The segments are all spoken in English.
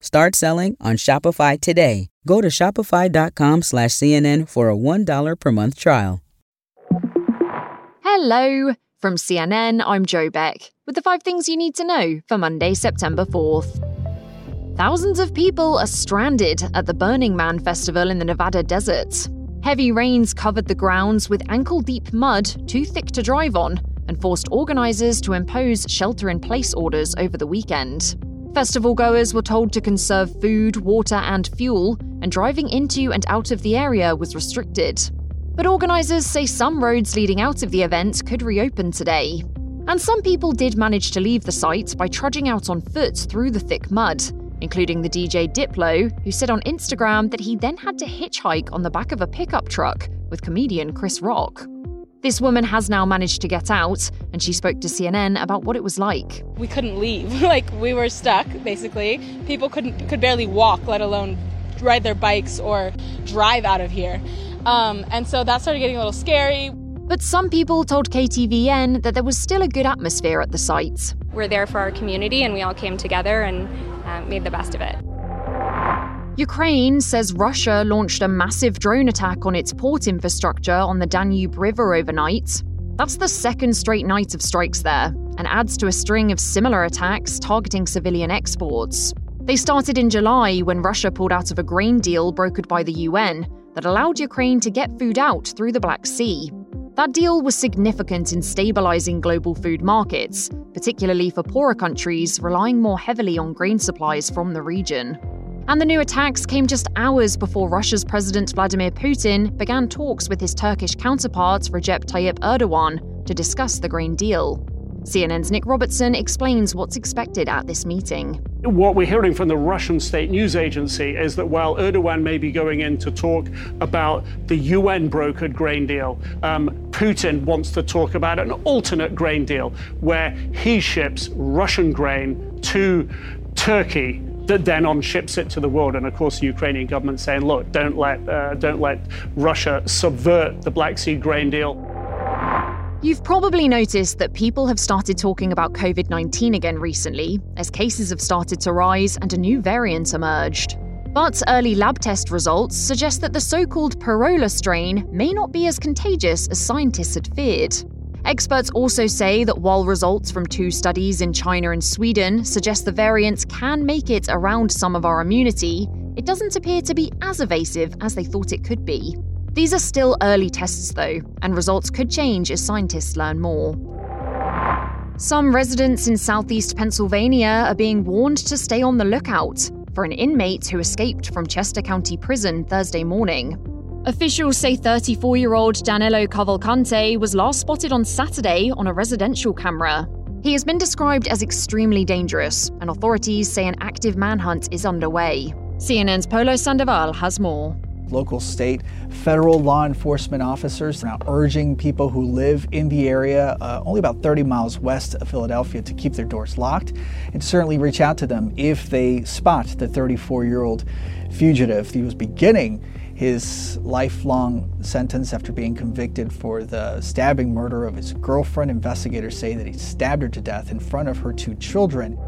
Start selling on Shopify today. Go to shopify.com slash CNN for a $1 per month trial. Hello. From CNN, I'm Joe Beck with the five things you need to know for Monday, September 4th. Thousands of people are stranded at the Burning Man Festival in the Nevada desert. Heavy rains covered the grounds with ankle deep mud too thick to drive on and forced organisers to impose shelter in place orders over the weekend. Festival goers were told to conserve food, water, and fuel, and driving into and out of the area was restricted. But organisers say some roads leading out of the event could reopen today. And some people did manage to leave the site by trudging out on foot through the thick mud, including the DJ Diplo, who said on Instagram that he then had to hitchhike on the back of a pickup truck with comedian Chris Rock. This woman has now managed to get out, and she spoke to CNN about what it was like. We couldn't leave. like we were stuck, basically. People couldn't could barely walk, let alone ride their bikes or drive out of here. Um, and so that started getting a little scary. But some people told KTVN that there was still a good atmosphere at the site. We're there for our community, and we all came together and uh, made the best of it. Ukraine says Russia launched a massive drone attack on its port infrastructure on the Danube River overnight. That's the second straight night of strikes there, and adds to a string of similar attacks targeting civilian exports. They started in July when Russia pulled out of a grain deal brokered by the UN that allowed Ukraine to get food out through the Black Sea. That deal was significant in stabilizing global food markets, particularly for poorer countries relying more heavily on grain supplies from the region. And the new attacks came just hours before Russia's President Vladimir Putin began talks with his Turkish counterpart Recep Tayyip Erdogan to discuss the grain deal. CNN's Nick Robertson explains what's expected at this meeting. What we're hearing from the Russian state news agency is that while Erdogan may be going in to talk about the UN brokered grain deal, um, Putin wants to talk about an alternate grain deal where he ships Russian grain to Turkey then on ships it to the world. And of course, the Ukrainian government saying, look, don't let, uh, don't let Russia subvert the Black Sea grain deal. You've probably noticed that people have started talking about COVID 19 again recently, as cases have started to rise and a new variant emerged. But early lab test results suggest that the so called Pirola strain may not be as contagious as scientists had feared. Experts also say that while results from two studies in China and Sweden suggest the variant can make it around some of our immunity, it doesn't appear to be as evasive as they thought it could be. These are still early tests, though, and results could change as scientists learn more. Some residents in southeast Pennsylvania are being warned to stay on the lookout for an inmate who escaped from Chester County Prison Thursday morning. Officials say 34 year old Danilo Cavalcante was last spotted on Saturday on a residential camera. He has been described as extremely dangerous, and authorities say an active manhunt is underway. CNN's Polo Sandoval has more. Local, state, federal law enforcement officers are now urging people who live in the area, uh, only about 30 miles west of Philadelphia, to keep their doors locked and certainly reach out to them if they spot the 34 year old fugitive. He was beginning his lifelong sentence after being convicted for the stabbing murder of his girlfriend. Investigators say that he stabbed her to death in front of her two children.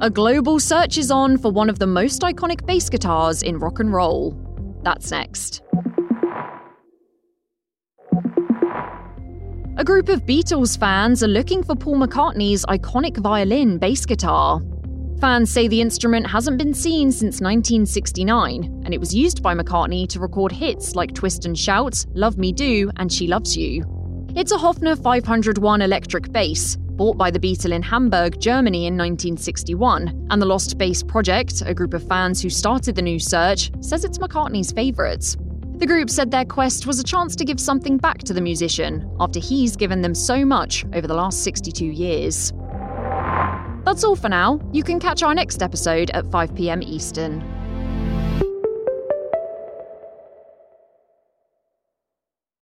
A global search is on for one of the most iconic bass guitars in rock and roll. That's next. A group of Beatles fans are looking for Paul McCartney's iconic violin bass guitar. Fans say the instrument hasn't been seen since 1969, and it was used by McCartney to record hits like Twist and Shout, Love Me Do, and She Loves You. It's a Hofner 501 electric bass, bought by the Beatle in Hamburg, Germany in 1961, and the Lost Bass Project, a group of fans who started the new search, says it's McCartney's favourite. The group said their quest was a chance to give something back to the musician, after he's given them so much over the last 62 years. That's all for now. You can catch our next episode at 5pm Eastern.